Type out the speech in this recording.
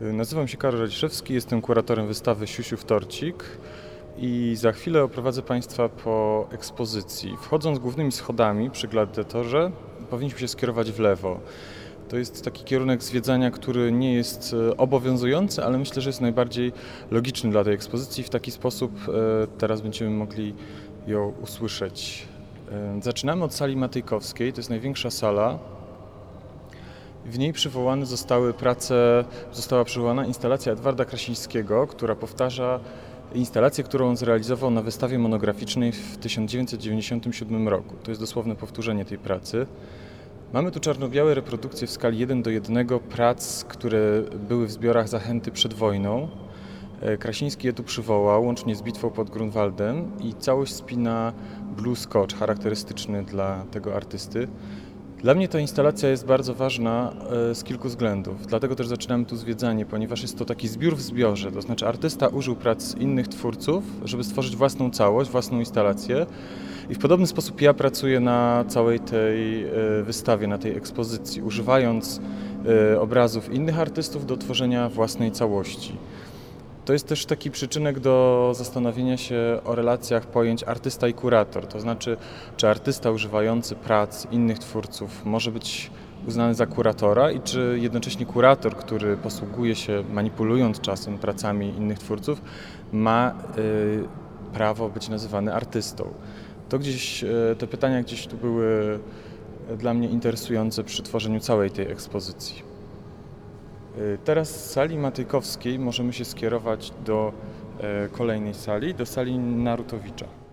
Nazywam się Karol Radziszewski, jestem kuratorem wystawy Siusiu w Torcik i za chwilę oprowadzę Państwa po ekspozycji. Wchodząc głównymi schodami przy gladiatorze powinniśmy się skierować w lewo. To jest taki kierunek zwiedzania, który nie jest e, obowiązujący, ale myślę, że jest najbardziej logiczny dla tej ekspozycji. W taki sposób e, teraz będziemy mogli ją usłyszeć. Zaczynamy od sali Matejkowskiej, to jest największa sala, w niej przywołane zostały prace, została przywołana instalacja Edwarda Krasińskiego, która powtarza instalację, którą on zrealizował na wystawie monograficznej w 1997 roku. To jest dosłowne powtórzenie tej pracy. Mamy tu czarno-białe reprodukcje w skali 1 do 1 prac, które były w zbiorach Zachęty przed wojną. E, Krasiński je tu przywołał, łącznie z bitwą pod Grunwaldem i całość spina blue scotch, charakterystyczny dla tego artysty. Dla mnie ta instalacja jest bardzo ważna e, z kilku względów. Dlatego też zaczynamy tu zwiedzanie, ponieważ jest to taki zbiór w zbiorze. To znaczy artysta użył prac innych twórców, żeby stworzyć własną całość, własną instalację. I w podobny sposób ja pracuję na całej tej e, wystawie, na tej ekspozycji, używając e, obrazów innych artystów do tworzenia własnej całości. To jest też taki przyczynek do zastanowienia się o relacjach pojęć artysta i kurator. To znaczy, czy artysta używający prac innych twórców może być uznany za kuratora i czy jednocześnie kurator, który posługuje się manipulując czasem pracami innych twórców, ma y, prawo być nazywany artystą. To gdzieś, y, te pytania gdzieś tu były dla mnie interesujące przy tworzeniu całej tej ekspozycji. Y, Teraz z sali Matejkowskiej możemy się skierować do e, kolejnej sali, do sali Narutowicza.